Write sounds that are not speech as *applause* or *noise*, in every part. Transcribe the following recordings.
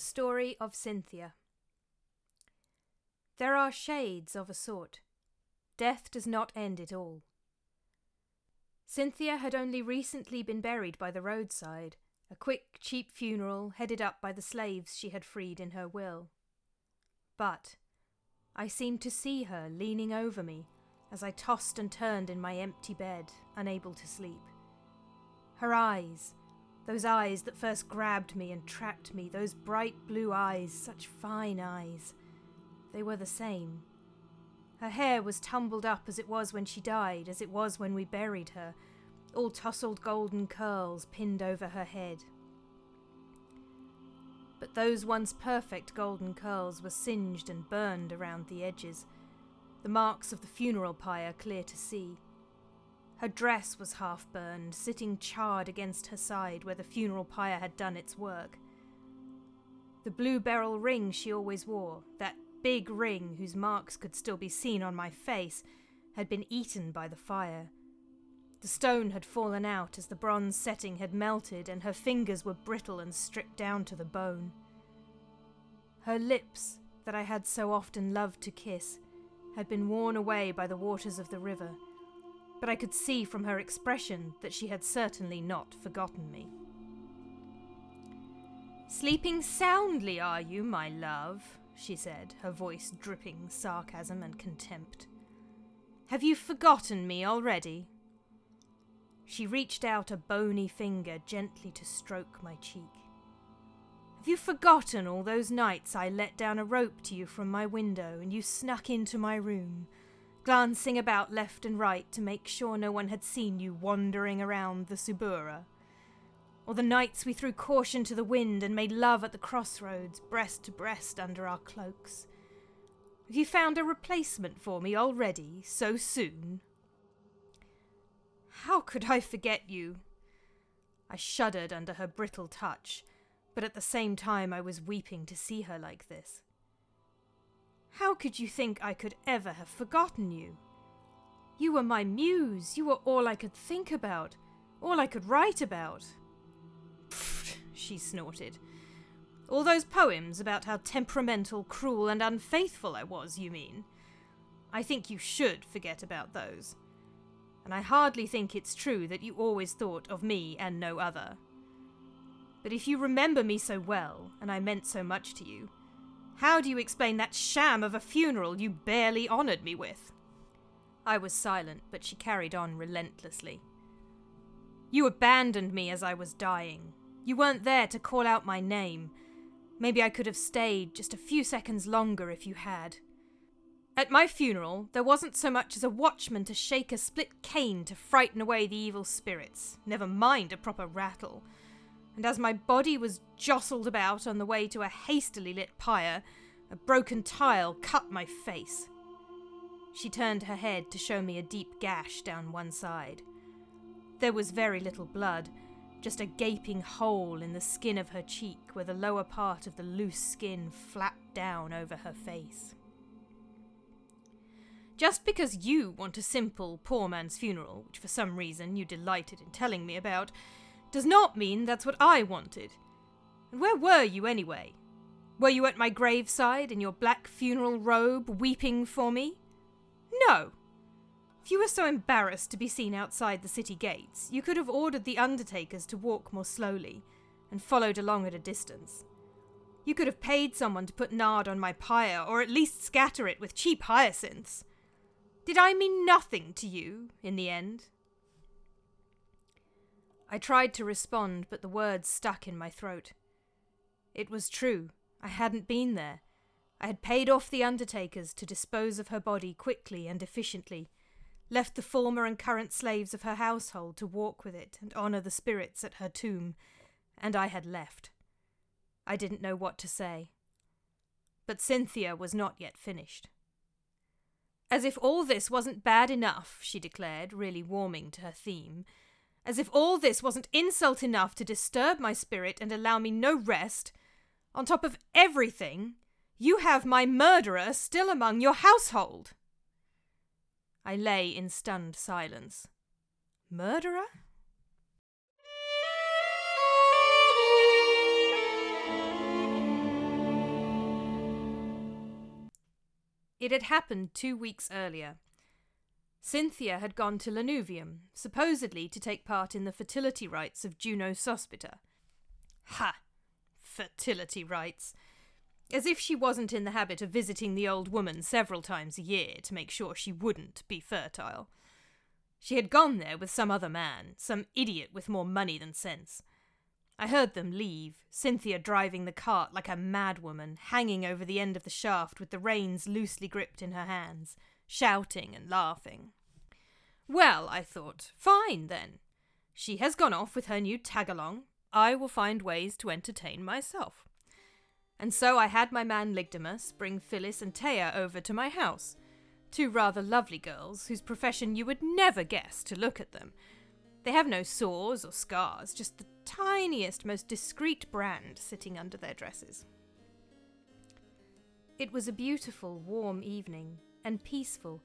story of Cynthia. There are shades of a sort. Death does not end it all. Cynthia had only recently been buried by the roadside, a quick, cheap funeral headed up by the slaves she had freed in her will. But I seemed to see her leaning over me as I tossed and turned in my empty bed, unable to sleep. Her eyes, those eyes that first grabbed me and trapped me, those bright blue eyes, such fine eyes. They were the same. Her hair was tumbled up as it was when she died, as it was when we buried her, all tousled golden curls pinned over her head. But those once perfect golden curls were singed and burned around the edges, the marks of the funeral pyre clear to see. Her dress was half burned, sitting charred against her side where the funeral pyre had done its work. The blue beryl ring she always wore, that big ring whose marks could still be seen on my face, had been eaten by the fire. The stone had fallen out as the bronze setting had melted, and her fingers were brittle and stripped down to the bone. Her lips, that I had so often loved to kiss, had been worn away by the waters of the river but I could see from her expression that she had certainly not forgotten me. Sleeping soundly, are you, my love? she said, her voice dripping sarcasm and contempt. Have you forgotten me already? She reached out a bony finger gently to stroke my cheek. Have you forgotten all those nights I let down a rope to you from my window and you snuck into my room, glancing about left and right to make sure no one had seen you wandering around the Subura. Or the nights we threw caution to the wind and made love at the crossroads, breast to breast under our cloaks. Have you found a replacement for me already, so soon? How could I forget you? I shuddered under her brittle touch, but at the same time I was weeping to see her like this. How could you think I could ever have forgotten you? You were my muse, you were all I could think about, all I could write about. Pfft, she snorted. All those poems about how temperamental, cruel, and unfaithful I was, you mean? I think you should forget about those. And I hardly think it's true that you always thought of me and no other. But if you remember me so well, and I meant so much to you, how do you explain that sham of a funeral you barely honoured me with? I was silent, but she carried on relentlessly. You abandoned me as I was dying. You weren't there to call out my name. Maybe I could have stayed just a few seconds longer if you had. At my funeral, there wasn't so much as a watchman to shake a split cane to frighten away the evil spirits, never mind a proper rattle and as my body was jostled about on the way to a hastily lit pyre, a broken tile cut my face. She turned her head to show me a deep gash down one side. There was very little blood, just a gaping hole in the skin of her cheek where the lower part of the loose skin flapped down over her face. Just because you want a simple poor man's funeral, which for some reason you delighted in telling me about, does not mean that's what I wanted. And where were you anyway? Were you at my graveside in your black funeral robe, weeping for me? No. If you were so embarrassed to be seen outside the city gates, you could have ordered the undertakers to walk more slowly, and followed along at a distance. You could have paid someone to put nard on my pyre, or at least scatter it with cheap hyacinths. Did I mean nothing to you, in the end? I tried to respond, but the words stuck in my throat. It was true. I hadn't been there. I had paid off the undertakers to dispose of her body quickly and efficiently, left the former and current slaves of her household to walk with it and honour the spirits at her tomb, and I had left. I didn't know what to say. But Cynthia was not yet finished. As if all this wasn't bad enough, she declared, really warming to her theme, as if all this wasn't insult enough to disturb my spirit and allow me no rest, on top of everything, you have my murderer still among your household. I lay in stunned silence. Murderer? It had happened two weeks earlier Cynthia had gone to Lanuvium, supposedly to take part in the fertility rites of Juno Sospita. Ha! Fertility rites. As if she wasn't in the habit of visiting the old woman several times a year to make sure she wouldn't be fertile. She had gone there with some other man, some idiot with more money than sense. I heard them leave, Cynthia driving the cart like a madwoman, hanging over the end of the shaft with the reins loosely gripped in her hands, shouting and laughing. Well, I thought, fine then. She has gone off with her new tag-along. I will find ways to entertain myself. And so I had my man Lygdamus bring Phyllis and Teia over to my house. Two rather lovely girls whose profession you would never guess to look at them, they have no sores or scars, just the tiniest, most discreet brand sitting under their dresses. It was a beautiful, warm evening, and peaceful,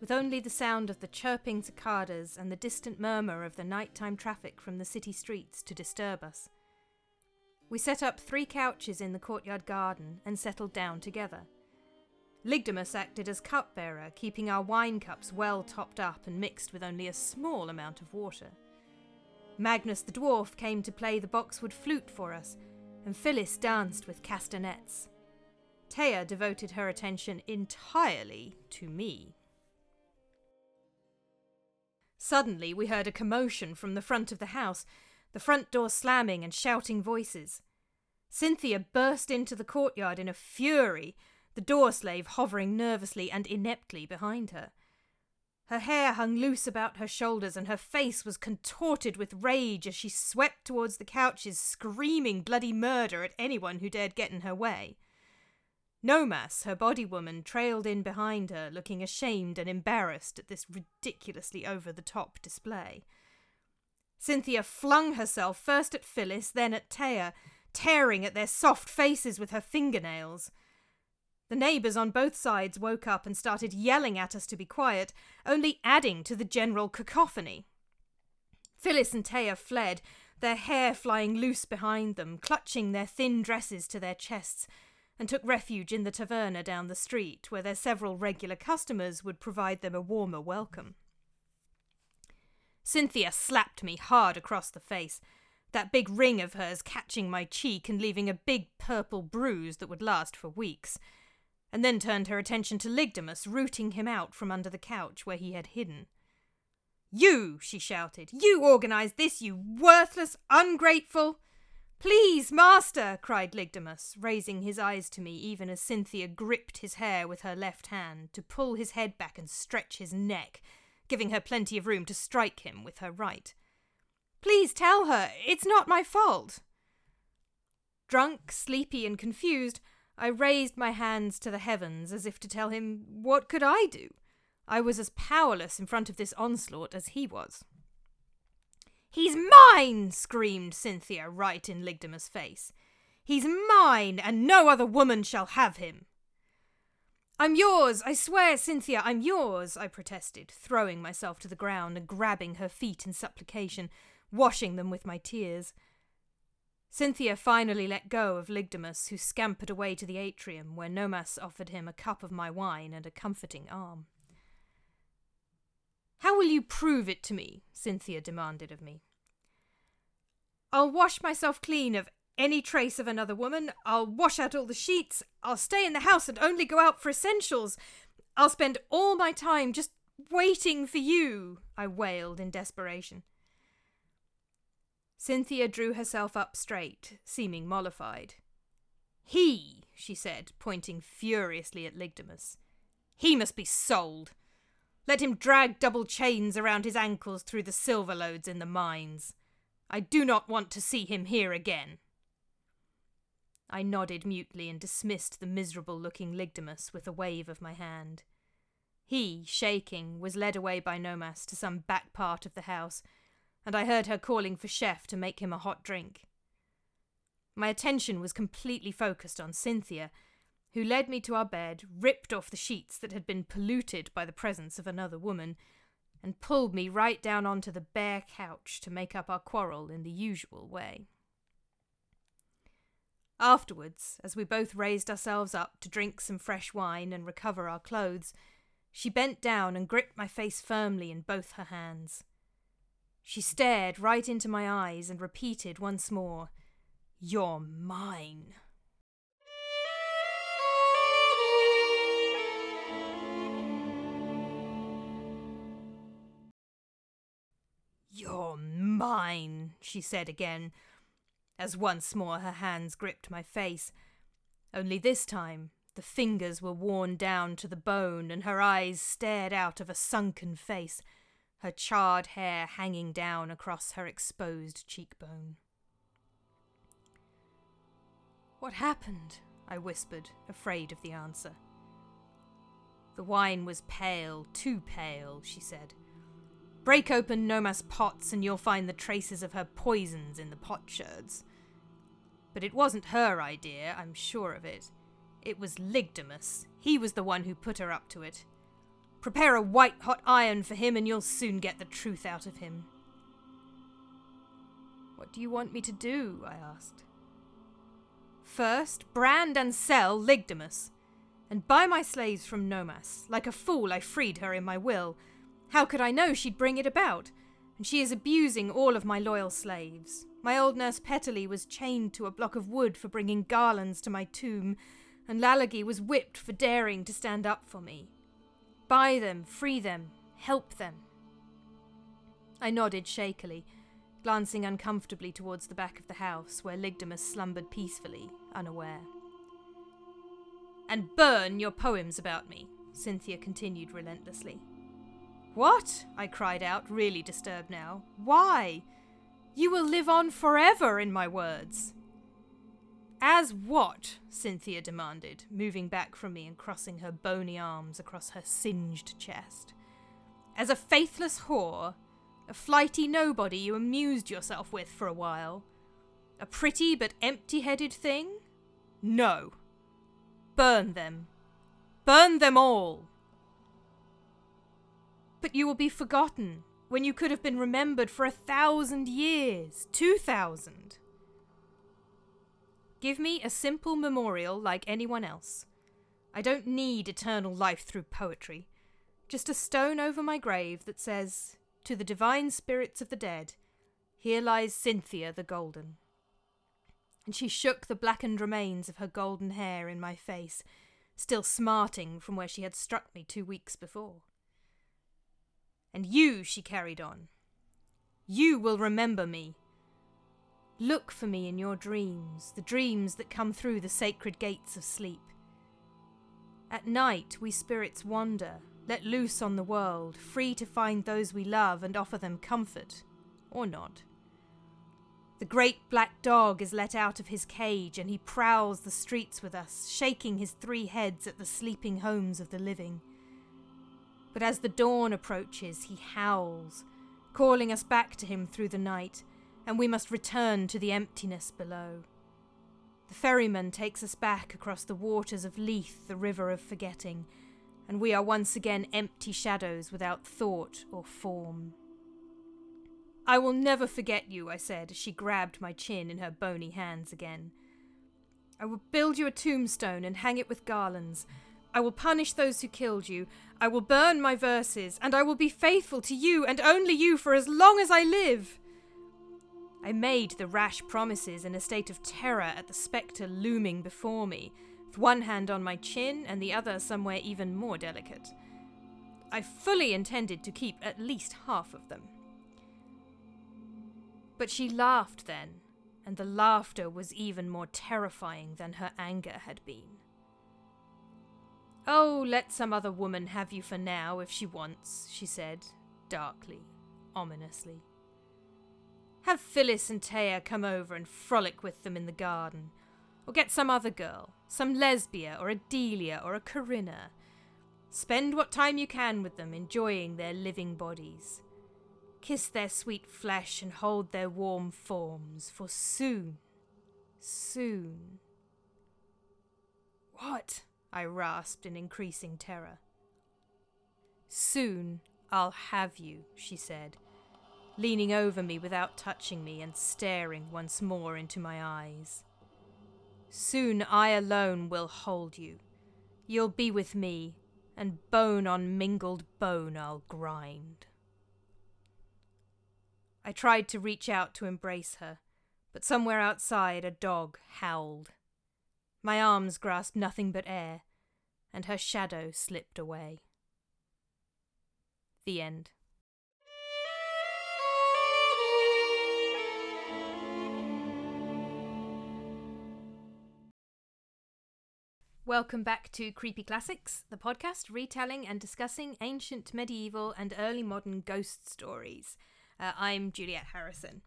with only the sound of the chirping cicadas and the distant murmur of the nighttime traffic from the city streets to disturb us. We set up three couches in the courtyard garden and settled down together. Lygdamus acted as cupbearer, keeping our wine cups well topped up and mixed with only a small amount of water. Magnus the dwarf came to play the boxwood flute for us, and Phyllis danced with castanets. Teia devoted her attention entirely to me. Suddenly, we heard a commotion from the front of the house, the front door slamming and shouting voices. Cynthia burst into the courtyard in a fury, the door slave hovering nervously and ineptly behind her. Her hair hung loose about her shoulders, and her face was contorted with rage as she swept towards the couches, screaming bloody murder at anyone who dared get in her way. Nomas, her body woman, trailed in behind her, looking ashamed and embarrassed at this ridiculously over the top display. Cynthia flung herself first at Phyllis, then at Teia, tearing at their soft faces with her fingernails. The neighbours on both sides woke up and started yelling at us to be quiet, only adding to the general cacophony. Phyllis and Teia fled, their hair flying loose behind them, clutching their thin dresses to their chests, and took refuge in the taverna down the street, where their several regular customers would provide them a warmer welcome. Cynthia slapped me hard across the face, that big ring of hers catching my cheek and leaving a big purple bruise that would last for weeks and then turned her attention to Lygdamus, rooting him out from under the couch where he had hidden. You, she shouted, you organised this, you worthless, ungrateful. Please, master, cried Lygdamus, raising his eyes to me even as Cynthia gripped his hair with her left hand to pull his head back and stretch his neck, giving her plenty of room to strike him with her right. Please tell her, it's not my fault. Drunk, sleepy, and confused, I raised my hands to the heavens as if to tell him what could I do? I was as powerless in front of this onslaught as he was. He's mine! screamed Cynthia right in Lygdamus' face. He's mine, and no other woman shall have him. I'm yours, I swear, Cynthia, I'm yours, I protested, throwing myself to the ground and grabbing her feet in supplication, washing them with my tears. Cynthia finally let go of Lygdamus, who scampered away to the atrium, where Nomas offered him a cup of my wine and a comforting arm. How will you prove it to me? Cynthia demanded of me. I'll wash myself clean of any trace of another woman. I'll wash out all the sheets. I'll stay in the house and only go out for essentials. I'll spend all my time just waiting for you, I wailed in desperation. Cynthia drew herself up straight, seeming mollified. He, she said, pointing furiously at Lygdamus. He must be sold. Let him drag double chains around his ankles through the silver lodes in the mines. I do not want to see him here again. I nodded mutely and dismissed the miserable looking Lygdamus with a wave of my hand. He, shaking, was led away by Nomas to some back part of the house, and I heard her calling for Chef to make him a hot drink. My attention was completely focused on Cynthia, who led me to our bed, ripped off the sheets that had been polluted by the presence of another woman, and pulled me right down onto the bare couch to make up our quarrel in the usual way. Afterwards, as we both raised ourselves up to drink some fresh wine and recover our clothes, she bent down and gripped my face firmly in both her hands. She stared right into my eyes and repeated once more, You're mine. You're mine, she said again, as once more her hands gripped my face. Only this time the fingers were worn down to the bone, and her eyes stared out of a sunken face, her charred hair hanging down across her exposed cheekbone. What happened? I whispered, afraid of the answer. The wine was pale, too pale, she said. Break open Noma's pots and you'll find the traces of her poisons in the potsherds. But it wasn't her idea, I'm sure of it. It was Lygdamus. He was the one who put her up to it. Prepare a white hot iron for him and you'll soon get the truth out of him. What do you want me to do? I asked. First, brand and sell Lygdamus, and buy my slaves from Nomas. Like a fool, I freed her in my will how could I know she'd bring it about? And she is abusing all of my loyal slaves. My old nurse Petale was chained to a block of wood for bringing garlands to my tomb, and Lalage was whipped for daring to stand up for me. Buy them, free them, help them. I nodded shakily, glancing uncomfortably towards the back of the house where Lygdamus slumbered peacefully, unaware. And burn your poems about me, Cynthia continued relentlessly. What? I cried out, really disturbed now. Why? You will live on forever in my words. As what? Cynthia demanded, moving back from me and crossing her bony arms across her singed chest. As a faithless whore? A flighty nobody you amused yourself with for a while? A pretty but empty headed thing? No. Burn them. Burn them all. But you will be forgotten when you could have been remembered for a thousand years, two thousand. Give me a simple memorial like anyone else. I don't need eternal life through poetry. Just a stone over my grave that says, To the divine spirits of the dead, here lies Cynthia the Golden. And she shook the blackened remains of her golden hair in my face, still smarting from where she had struck me two weeks before. And you, she carried on, you will remember me. Look for me in your dreams, the dreams that come through the sacred gates of sleep. At night, we spirits wander, let loose on the world, free to find those we love and offer them comfort, or not. The great black dog is let out of his cage, and he prowls the streets with us, shaking his three heads at the sleeping homes of the living. But as the dawn approaches, he howls, calling us back to him through the night, and we must return to the emptiness below. The ferryman takes us back across the waters of Lethe, the river of forgetting, and we are once again empty shadows without thought or form. I will never forget you, I said as she grabbed my chin in her bony hands again. I will build you a tombstone and hang it with garlands, I will punish those who killed you. I will burn my verses, and I will be faithful to you and only you for as long as I live. I made the rash promises in a state of terror at the spectre looming before me, with one hand on my chin and the other somewhere even more delicate. I fully intended to keep at least half of them. But she laughed then, and the laughter was even more terrifying than her anger had been. Oh, let some other woman have you for now if she wants, she said, darkly, ominously. Have Phyllis and Teia come over and frolic with them in the garden. Or get some other girl, some Lesbia or a Delia or a Corinna. Spend what time you can with them, enjoying their living bodies. Kiss their sweet flesh and hold their warm forms, for soon, soon. What? I rasped in increasing terror. Soon I'll have you, she said, leaning over me without touching me and staring once more into my eyes. Soon I alone will hold you. You'll be with me, and bone on mingled bone I'll grind. I tried to reach out to embrace her, but somewhere outside a dog howled. My arms grasped nothing but air, and her shadow slipped away. The end. Welcome back to Creepy Classics, the podcast retelling and discussing ancient, medieval, and early modern ghost stories. Uh, I'm Juliette Harrisson.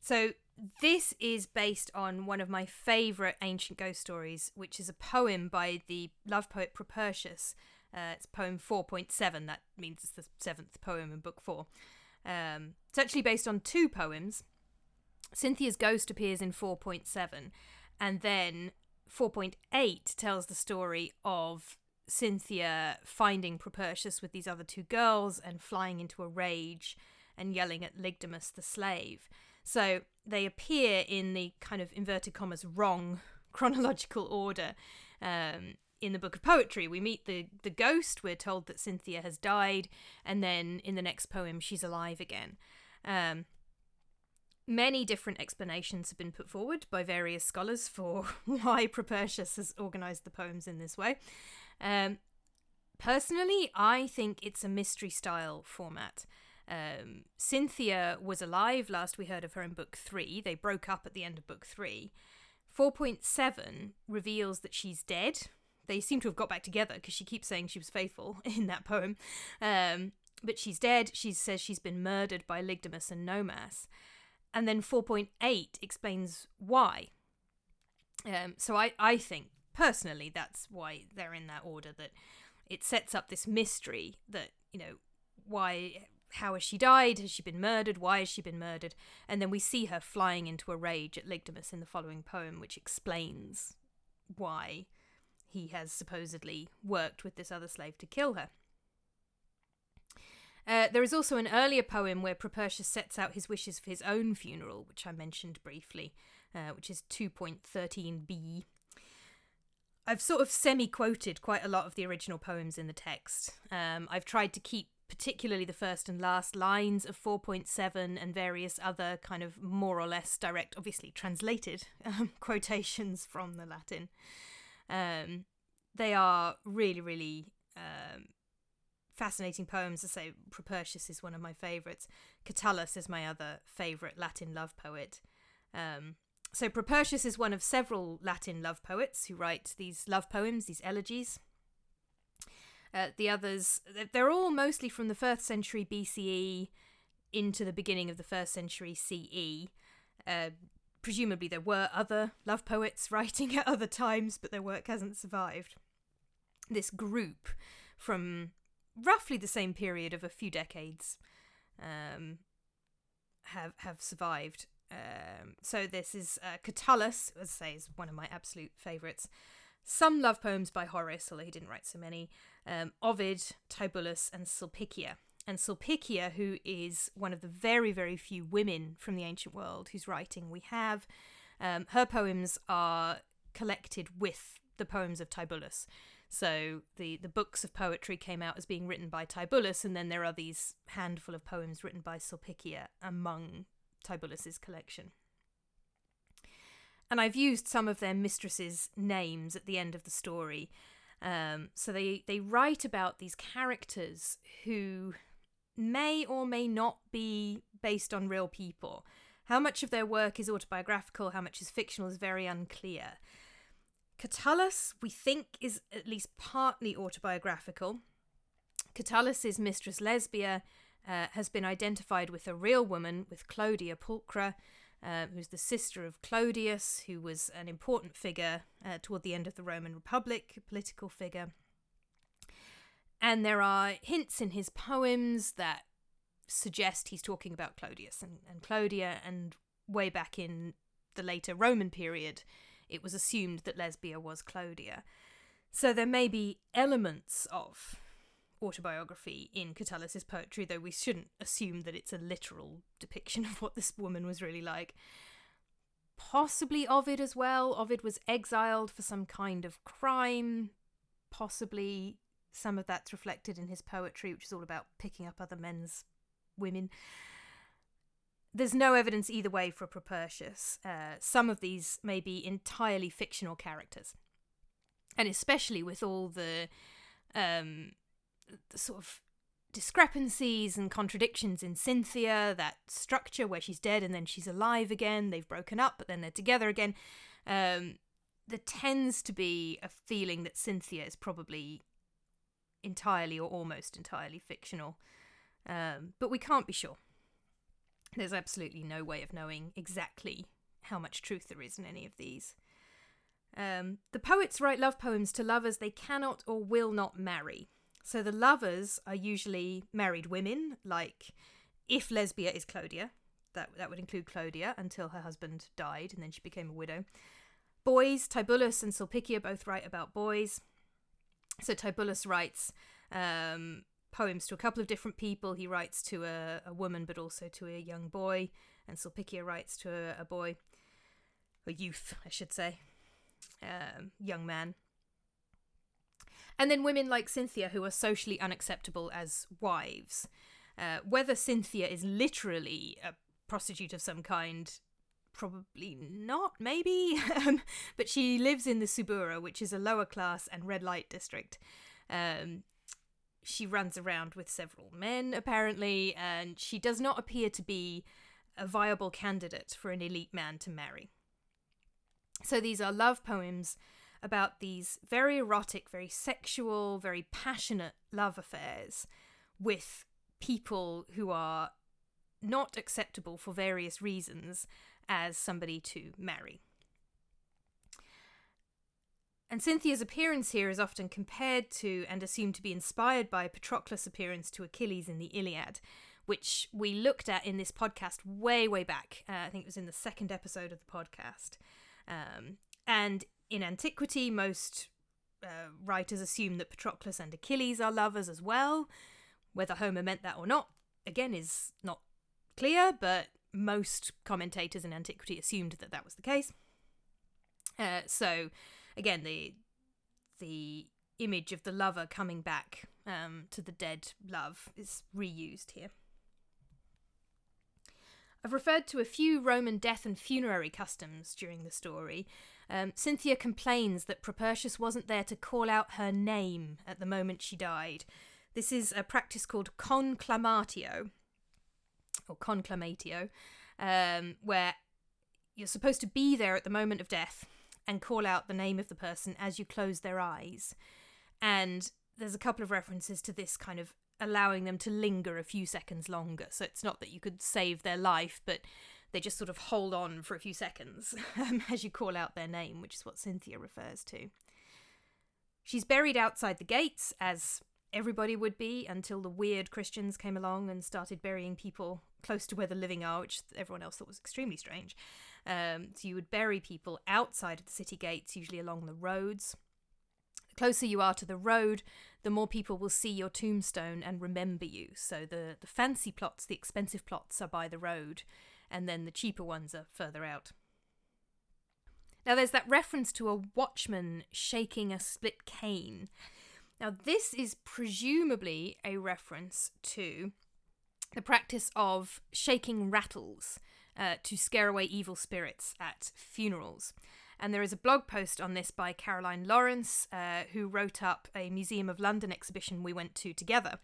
So, this is based on one of my favourite ancient ghost stories, which is a poem by the love poet Propertius. Uh, it's poem 4.7, that means it's the seventh poem in book four. Um, it's actually based on two poems. Cynthia's ghost appears in 4.7, and then 4.8 tells the story of Cynthia finding Propertius with these other two girls and flying into a rage and yelling at Lygdamus the slave. So they appear in the kind of inverted commas wrong *laughs* chronological order. Um, in the book of poetry, we meet the the ghost. We're told that Cynthia has died, and then in the next poem, she's alive again. Um, Many different explanations have been put forward by various scholars for *laughs* why Propertius has organised the poems in this way. Um, personally, I think it's a mystery style format. Um, Cynthia was alive last we heard of her in book three. They broke up at the end of book three. 4.7 reveals that she's dead. They seem to have got back together because she keeps saying she was faithful *laughs* in that poem. Um, but she's dead. She says she's been murdered by Lygdamus and Nomas and then 4.8 explains why. Um, so I, I think personally that's why they're in that order that it sets up this mystery that you know why how has she died has she been murdered why has she been murdered and then we see her flying into a rage at Lygdamus in the following poem which explains why he has supposedly worked with this other slave to kill her uh, there is also an earlier poem where Propertius sets out his wishes for his own funeral, which I mentioned briefly, uh, which is 2.13b. I've sort of semi quoted quite a lot of the original poems in the text. Um, I've tried to keep particularly the first and last lines of 4.7 and various other kind of more or less direct, obviously translated um, *laughs* quotations from the Latin. Um, they are really, really um, fascinating poems. I say Propertius is one of my favourites. Catullus is my other favourite Latin love poet. Um, so Propertius is one of several Latin love poets who write these love poems, these elegies. Uh, the others, they're all mostly from the first century BCE into the beginning of the first century CE. Uh, presumably, there were other love poets *laughs* writing at other times, but their work hasn't survived. This group from roughly the same period of a few decades um, have have survived. Um, so this is uh, Catullus, as I say, is one of my absolute favourites. Some love poems by Horace, although he didn't write so many. Um, Ovid, Tibullus, and Sulpicia. And Sulpicia, who is one of the very, very few women from the ancient world whose writing we have, um, her poems are collected with the poems of Tibullus. So the the books of poetry came out as being written by Tibullus, and then there are these handful of poems written by Sulpicia among Tibullus's collection. And I've used some of their mistresses' names at the end of the story. Um, so they, they write about these characters who may or may not be based on real people. How much of their work is autobiographical, how much is fictional, is very unclear. Catullus, we think, is at least partly autobiographical. Catullus's mistress Lesbia uh, has been identified with a real woman, with Clodia Pulchra, uh, who's the sister of Clodius, who was an important figure uh, toward the end of the Roman Republic, a political figure. And there are hints in his poems that suggest he's talking about Clodius and, and Clodia, and way back in the later Roman period, it was assumed that Lesbia was Clodia. So there may be elements of autobiography in Catullus's poetry, though we shouldn't assume that it's a literal depiction of what this woman was really like. possibly Ovid as well. Ovid was exiled for some kind of crime. Possibly some of that's reflected in his poetry, which is all about picking up other men's women. There's no evidence either way for Propertius. Uh, some of these may be entirely fictional characters. And especially with all the, um, sort of discrepancies and contradictions in Cynthia, that structure where she's dead and then she's alive again, they've broken up, but then they're together again. Um, there tends to be a feeling that Cynthia is probably entirely or almost entirely fictional. Um, but we can't be sure. There's absolutely no way of knowing exactly how much truth there is in any of these. Um, the poets write love poems to lovers they cannot or will not marry. So the lovers are usually married women, like if Lesbia is Clodia, that, that would include Clodia until her husband died and then she became a widow. Boys, Tibullus and Sulpicia both write about boys. So Tibullus writes um, poems to a couple of different people. He writes to a, a woman, but also to a young boy, and Sulpicia writes to a, a boy, a youth, I should say, um, young man. And then women like Cynthia, who are socially unacceptable as wives. Uh, whether Cynthia is literally a prostitute of some kind, probably not, maybe. *laughs* Um, but she lives in the Subura, which is a lower class and red light district. Um, she runs around with several men, apparently, and she does not appear to be a viable candidate for an elite man to marry. So these are love poems about these very erotic, very sexual, very passionate love affairs with people who are not acceptable for various reasons as somebody to marry. And Cynthia's appearance here is often compared to and assumed to be inspired by Patroclus' appearance to Achilles in the Iliad, which we looked at in this podcast way, way back. Uh, I think it was in the second episode of the podcast. Um, and in antiquity, most uh, writers assume that Patroclus and Achilles are lovers as well. Whether Homer meant that or not, again, is not clear, but most commentators in antiquity assumed that that was the case. Uh, so, again, the the image of the lover coming back um, to the dead love is reused here. I've referred to a few Roman death and funerary customs during the story, um, Cynthia complains that Propertius wasn't there to call out her name at the moment she died. This is a practice called conclamatio, or conclamatio, um, where you're supposed to be there at the moment of death and call out the name of the person as you close their eyes. And there's a couple of references to this kind of allowing them to linger a few seconds longer. So it's not that you could save their life, but they just sort of hold on for a few seconds *laughs* um, as you call out their name, which is what Cynthia refers to. She's buried outside the gates, as everybody would be, until the weird Christians came along and started burying people close to where the living are, which everyone else thought was extremely strange. Um, so you would bury people outside of the city gates, usually along the roads. The closer you are to the road, the more people will see your tombstone and remember you. So the, the fancy plots, the expensive plots, are by the road and then the cheaper ones are further out. Now, there's that reference to a watchman shaking a split cane. Now, this is presumably a reference to the practice of shaking rattles uh, to scare away evil spirits at funerals. And there is a blog post on this by Caroline Lawrence, uh, who wrote up a Museum of London exhibition we went to together.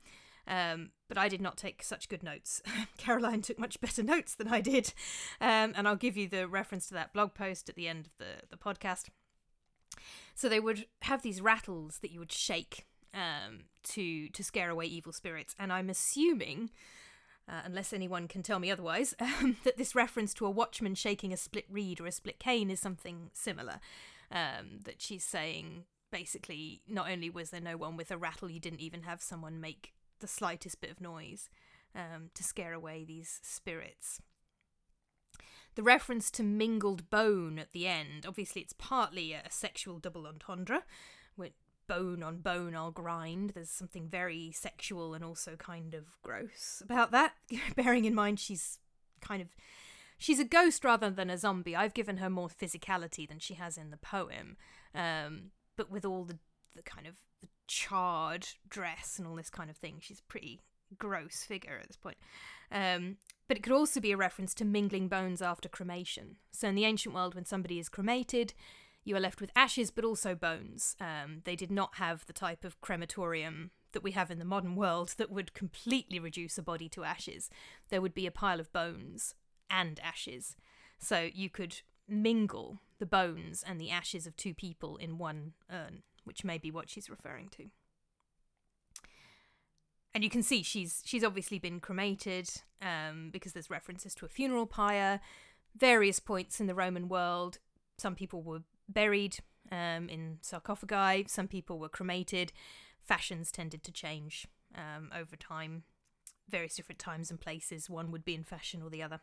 Um, but I did not take such good notes. *laughs* Caroline took much better notes than I did. Um, and I'll give you the reference to that blog post at the end of the, the podcast. So they would have these rattles that you would shake um, to to scare away evil spirits. And I'm assuming, uh, unless anyone can tell me otherwise, *laughs* um, that this reference to a watchman shaking a split reed or a split cane is something similar. Um, that she's saying basically, not only was there no one with a rattle, you didn't even have someone make the slightest bit of noise um, to scare away these spirits. The reference to mingled bone at the end, obviously, it's partly a sexual double entendre, with bone on bone I'll grind. There's something very sexual and also kind of gross about that, *laughs* bearing in mind she's kind of she's a ghost rather than a zombie. I've given her more physicality than she has in the poem, um, but with all the the kind of charred dress and all this kind of thing, she's a pretty gross figure at this point. Um, but it could also be a reference to mingling bones after cremation. So in the ancient world, when somebody is cremated, you are left with ashes but also bones. Um, they did not have the type of crematorium that we have in the modern world that would completely reduce a body to ashes. There would be a pile of bones and ashes. So you could mingle the bones and the ashes of two people in one urn, which may be what she's referring to. And you can see she's she's obviously been cremated um, because there's references to a funeral pyre. Various points in the Roman world, some people were buried um, in sarcophagi. Some people were cremated. Fashions tended to change um, over time. Various different times and places, one would be in fashion or the other.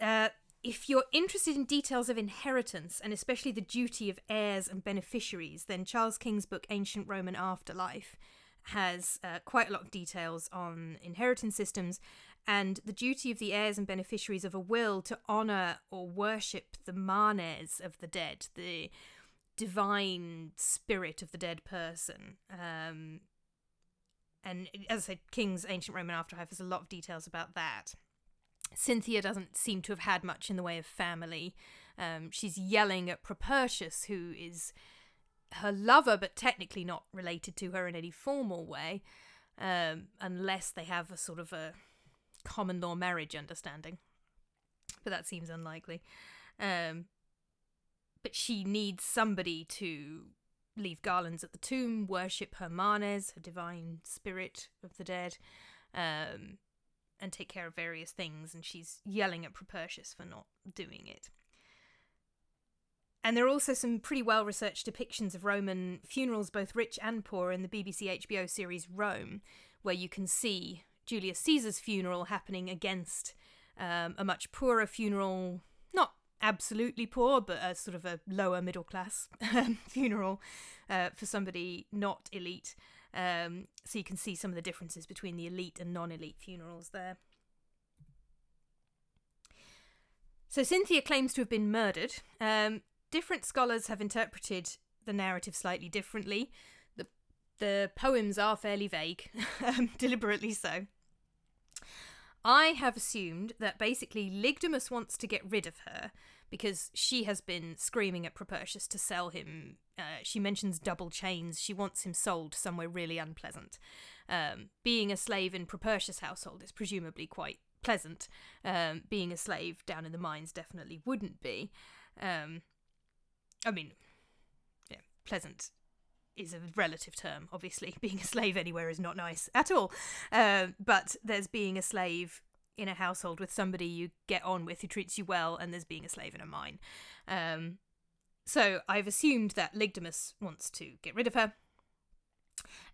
Uh, if you're interested in details of inheritance and especially the duty of heirs and beneficiaries, then Charles King's book Ancient Roman Afterlife has uh, quite a lot of details on inheritance systems and the duty of the heirs and beneficiaries of a will to honour or worship the manes of the dead, the divine spirit of the dead person. Um, and as I said, King's Ancient Roman Afterlife has a lot of details about that. Cynthia doesn't seem to have had much in the way of family. Um, she's yelling at Propertius, who is her lover, but technically not related to her in any formal way, um, unless they have a sort of a common law marriage understanding. But that seems unlikely. Um, but she needs somebody to leave garlands at the tomb, worship her Manes, her divine spirit of the dead, um, and take care of various things. And she's yelling at Propertius for not doing it. And there are also some pretty well researched depictions of Roman funerals, both rich and poor, in the BBC HBO series Rome, where you can see Julius Caesar's funeral happening against um, a much poorer funeral, not absolutely poor, but a sort of a lower middle class *laughs* um, funeral uh, for somebody not elite. Um, so you can see some of the differences between the elite and non elite funerals there. So Cynthia claims to have been murdered. Um, different scholars have interpreted the narrative slightly differently. The the poems are fairly vague, *laughs* um, deliberately so. I have assumed that basically Lygdamus wants to get rid of her because she has been screaming at Propertius to sell him. Uh, she mentions double chains. She wants him sold somewhere really unpleasant. Um, being a slave in Propertius' household is presumably quite pleasant. Um, being a slave down in the mines definitely wouldn't be. Um, I mean, yeah, pleasant is a relative term, obviously. *laughs* Being a slave anywhere is not nice at all. Uh, but there's being a slave in a household with somebody you get on with who treats you well, and there's being a slave in a mine. Um, so I've assumed that Lygdamus wants to get rid of her,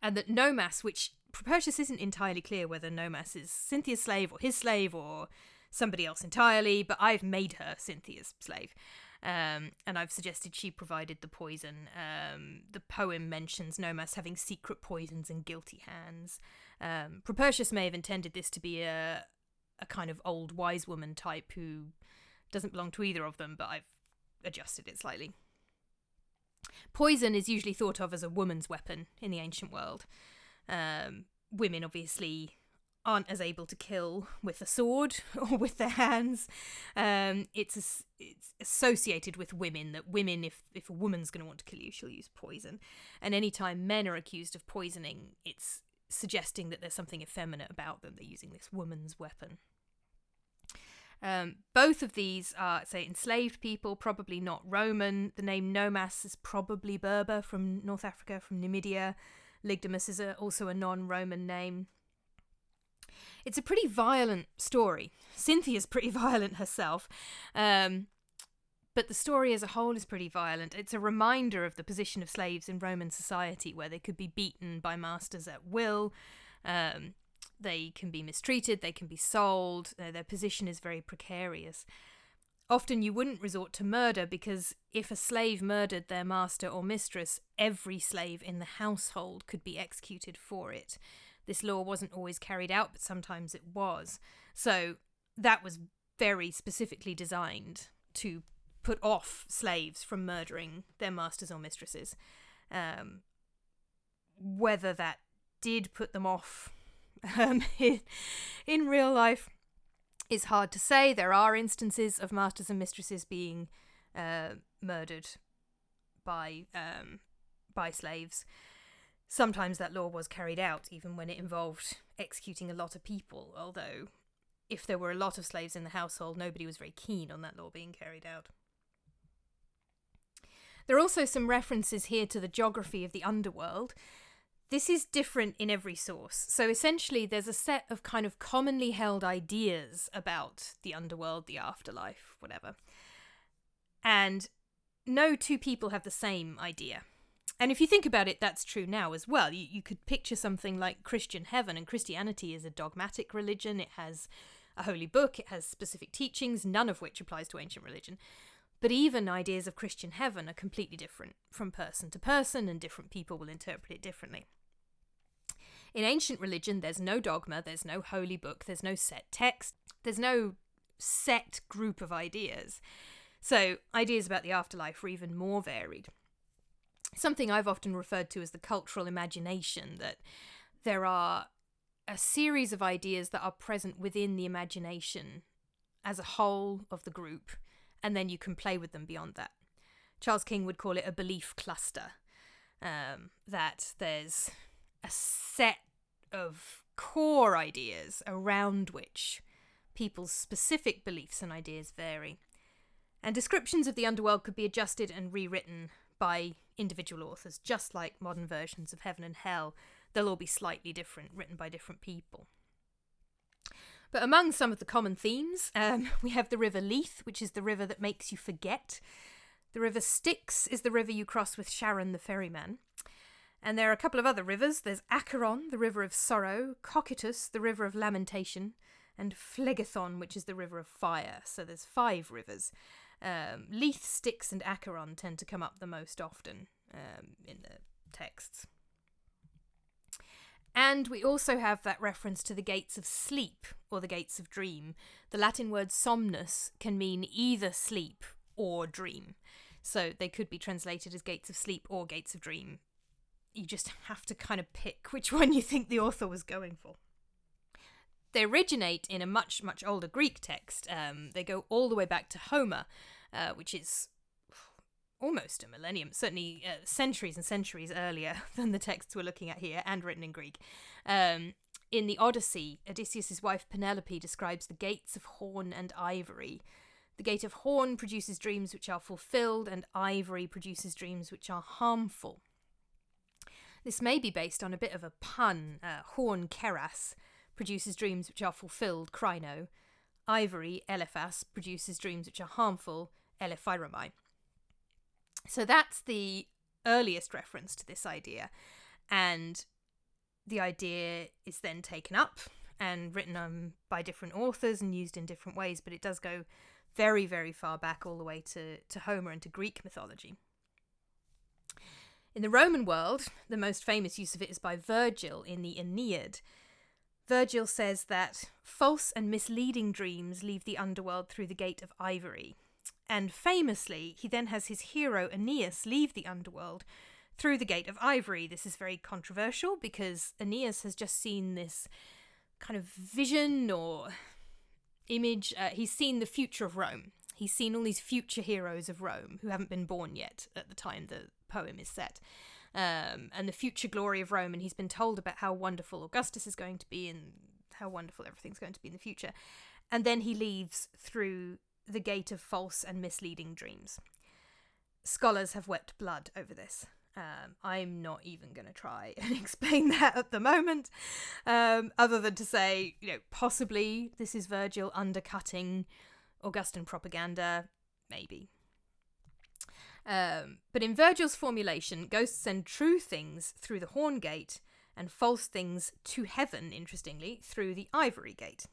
and that Nomas, which Propertius isn't entirely clear whether Nomas is Cynthia's slave or his slave or somebody else entirely, but I've made her Cynthia's slave. Um, and I've suggested she provided the poison. Um, the poem mentions Nomas having secret poisons and guilty hands. Um, Propertius may have intended this to be a a kind of old wise woman type who doesn't belong to either of them, but I've adjusted it slightly. Poison is usually thought of as a woman's weapon in the ancient world. Um, women obviously aren't as able to kill with a sword *laughs* or with their hands. Um, it's it's associated with women that women, if if a woman's going to want to kill you, she'll use poison. And anytime men are accused of poisoning, it's suggesting that there's something effeminate about them. They're using this woman's weapon. Um, both of these are, say, enslaved people, probably not Roman. The name Nomas is probably Berber from North Africa, from Numidia. Lygdamus is a, also a non Roman name. It's a pretty violent story. Cynthia's pretty *laughs* violent herself. Um, but the story as a whole is pretty violent. It's a reminder of the position of slaves in Roman society, where they could be beaten by masters at will. Um, they can be mistreated, they can be sold, their position is very precarious. Often you wouldn't resort to murder because if a slave murdered their master or mistress, every slave in the household could be executed for it. This law wasn't always carried out, but sometimes it was. So that was very specifically designed to put off slaves from murdering their masters or mistresses. Um, whether that did put them off *laughs* um, in, in real life is hard to say. There are instances of masters and mistresses being uh, murdered by um, by slaves. Sometimes that law was carried out, even when it involved executing a lot of people. Although, if there were a lot of slaves in the household, nobody was very keen on that law being carried out. There are also some references here to the geography of the underworld. This is different in every source. So essentially, there's a set of kind of commonly held ideas about the underworld, the afterlife, whatever. And no two people have the same idea. And if you think about it, that's true now as well. You, you could picture something like Christian heaven, and Christianity is a dogmatic religion. It has a holy book, it has specific teachings, none of which applies to ancient religion. But even ideas of Christian heaven are completely different from person to person, and different people will interpret it differently. In ancient religion, there's no dogma, there's no holy book, there's no set text, there's no set group of ideas. So, ideas about the afterlife are even more varied. Something I've often referred to as the cultural imagination, that there are a series of ideas that are present within the imagination as a whole of the group and then you can play with them beyond that. Charles King would call it a belief cluster. Um, that there's a set of core ideas around which people's specific beliefs and ideas vary. And descriptions of the underworld could be adjusted and rewritten by individual authors, just like modern versions of Heaven and Hell. They'll all be slightly different, written by different people. But among some of the common themes, um, *laughs* we have the River Lethe, which is the river that makes you forget. The River Styx is the river you cross with Charon the ferryman. And there are a couple of other rivers. There's Acheron, the river of sorrow, Cocytus, the river of lamentation, and Phlegethon, which is the river of fire. So there's five rivers. Um, Lethe, Styx, and Acheron tend to come up the most often um, in the texts. And we also have that reference to the gates of sleep or the gates of dream. The Latin word somnus can mean either sleep or dream. So they could be translated as gates of sleep or gates of dream. You just have to kind of pick which *laughs* one you think the author was going for. They originate in a much, much older Greek text. Um, they go all the way back to Homer, uh, which is almost a millennium, certainly uh, centuries and centuries earlier *laughs* than the texts we're looking at here, and written in Greek. Um, in the Odyssey, Odysseus' wife Penelope describes the gates of horn and ivory. The gate of horn produces dreams which are fulfilled, and ivory produces dreams which are harmful. This may be based on a bit of a pun. Uh, horn keras produces dreams which are fulfilled, kraino. Ivory, elephas, produces dreams which are harmful, elephairomai. So that's the earliest reference to this idea. And the idea is then taken up and written um, by different authors and used in different ways, but it does go very, very far back all the way to, to Homer and to Greek mythology. In the Roman world, the most famous use of it is by Virgil in the Aeneid. Virgil says that false and misleading dreams leave the underworld through the gate of ivory, and famously, he then has his hero Aeneas leave the underworld through the Gate of Ivory. This is very controversial because Aeneas has just seen this kind of vision or image. Uh, he's seen the future of Rome. He's seen all these future heroes of Rome who haven't been born yet at the time the poem is set. Um, and the future glory of Rome, and he's been told about how wonderful Augustus is going to be and how wonderful everything's going to be in the future. And then he leaves through the gate of false and misleading dreams. Scholars have wept blood over this. Um, I'm not even going to try *laughs* and explain that at the moment, um, other than to say, you know, possibly this is Virgil undercutting Augustan propaganda, maybe. Um, but in Virgil's formulation, ghosts send true things through the horn gate and false things to heaven, interestingly, through the ivory gate.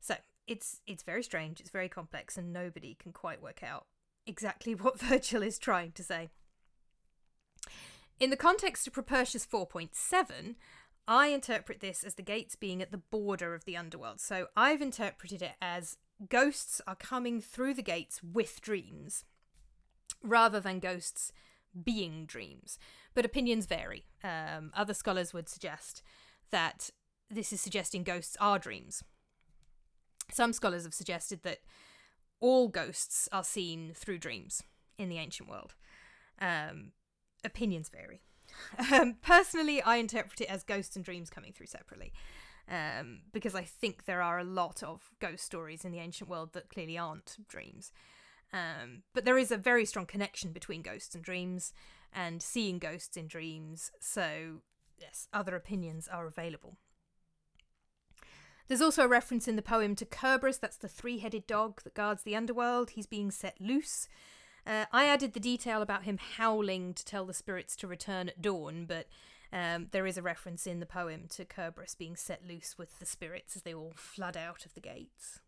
So, it's it's very strange, it's very complex, and nobody can quite work out exactly *laughs* what Virgil is trying to say. In the context of Propertius 4.7, I interpret this as the gates being at the border of the underworld. So I've interpreted it as ghosts are coming through the gates with dreams rather than ghosts being dreams. But opinions vary. Um, other scholars would suggest that this is suggesting ghosts are dreams. Some scholars have suggested that all ghosts are seen through dreams in the ancient world. Um, opinions vary. Um, personally, I interpret it as ghosts and dreams coming through separately. Um, because I think there are a lot of ghost stories in the ancient world that clearly aren't dreams. Um, but there is a very strong connection between ghosts and dreams and seeing ghosts in dreams, so yes, other opinions are available. There's also a reference in the poem to Kerberos, that's the three headed dog that guards the underworld. He's being set loose. Uh, I added the detail about him howling to tell the spirits to return at dawn, but um, there is a reference in the poem to Kerberos being set loose with the spirits as they all flood out of the gates.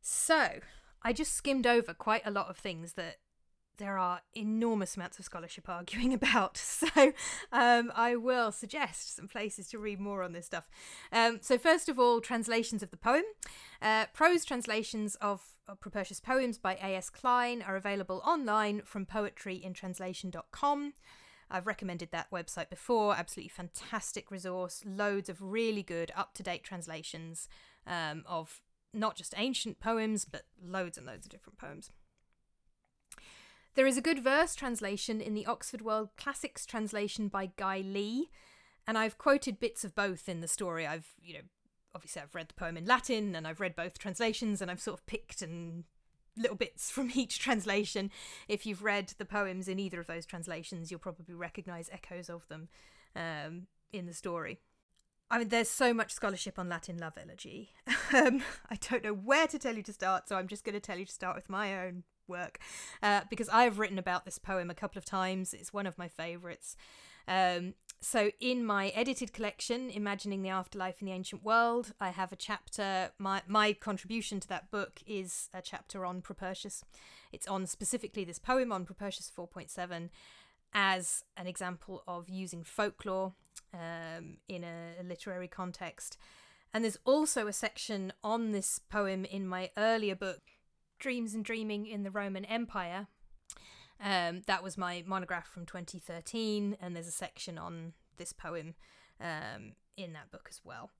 So, I just skimmed over quite a lot of things that there are enormous amounts of scholarship arguing *laughs* about. So um, I will suggest some places to read more on this stuff. Um, so, first of all, translations of the poem. Uh, prose translations of, of Propertius poems by A.S. Klein are available online from poetryintranslation.com. I've recommended that website before. Absolutely fantastic resource. Loads of really good, up to date translations um, of not just ancient poems, but loads and loads of different poems. There is a good verse translation in the Oxford World Classics translation by Guy Lee, and I've quoted bits of both in the story. I've, you know, obviously I've read the poem in Latin and I've read both translations and I've sort of picked and little bits from *laughs* each translation. If you've read the poems in either of those translations, you'll probably recognize echoes of them um, in the story. I mean, there's so much scholarship on Latin love elegy. *laughs* um, I don't know where to tell you to start, so I'm just going to tell you to start with my own work uh, because I've written about this poem a couple of times. It's one of my favourites. Um, so, in my edited collection, Imagining the Afterlife in the Ancient World, I have a chapter. My, my contribution to that book is a chapter on Propertius. It's on specifically this poem on Propertius 4.7 as an example of using folklore um, in a, a literary context. And there's also a section on this poem in my earlier book, Dreams and Dreaming in the Roman Empire. Um, that was my monograph from 2013, and there's a section on this poem um, in that book as well.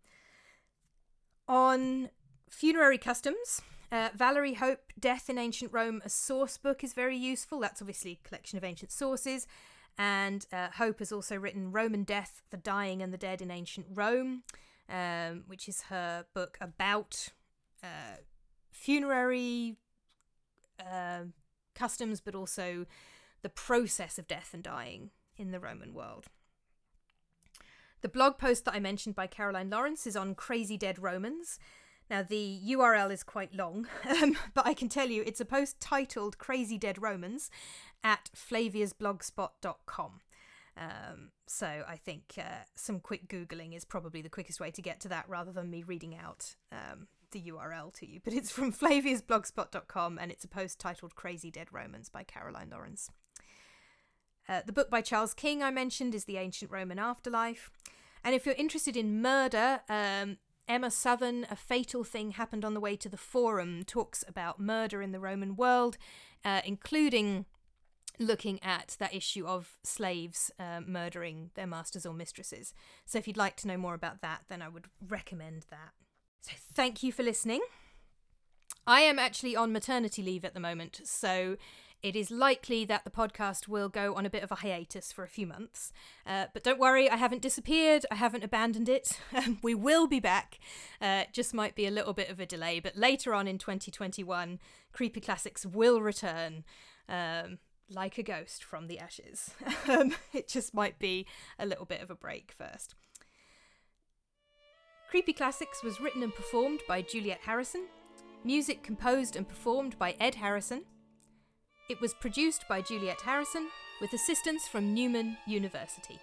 On funerary customs, uh, Valerie Hope, Death in Ancient Rome, a source book is very useful. That's obviously a collection of ancient sources. And uh, Hope has also written Roman Death, The Dying and the Dead in Ancient Rome, um, which is her book about uh, funerary uh, customs, but also the process of death and dying in the Roman world. The blog post that I mentioned by Caroline Lawrence is on Crazy Dead Romans. Now, the URL is quite long, *laughs* um, but I can tell you it's a post titled Crazy Dead Romans at flaviasblogspot.com. Um, so I think uh, some quick Googling is probably the quickest way to get to that rather than me reading out um, the URL to you. But it's *laughs* from flaviasblogspot.com and it's a post titled Crazy Dead Romans by Caroline Lawrence. Uh, the book by Charles King I mentioned is The Ancient Roman Afterlife. And if you're interested in murder, um, Emma Southon, A Fatal Thing Happened on the Way to the Forum, talks about murder in the Roman world, uh, including looking at that issue of slaves uh, murdering their masters or mistresses. So if you'd like to know more about that, then I would recommend that. So thank you for listening. I am actually on maternity leave at the moment, so it is likely that the podcast will go on a bit of a hiatus for a few months. Uh, but don't worry, I haven't disappeared, I haven't abandoned it. *laughs* we will be back. Uh, just might be a little bit of a delay, but later on in 2021, Creepy Classics will return. Um, like a ghost from the ashes. *laughs* um, it just might be a little bit of a break first. Creepy Classics was written and performed by Juliette Harrisson, music composed and performed by Ed Harrison. It was produced by Juliette Harrisson with assistance from Newman University.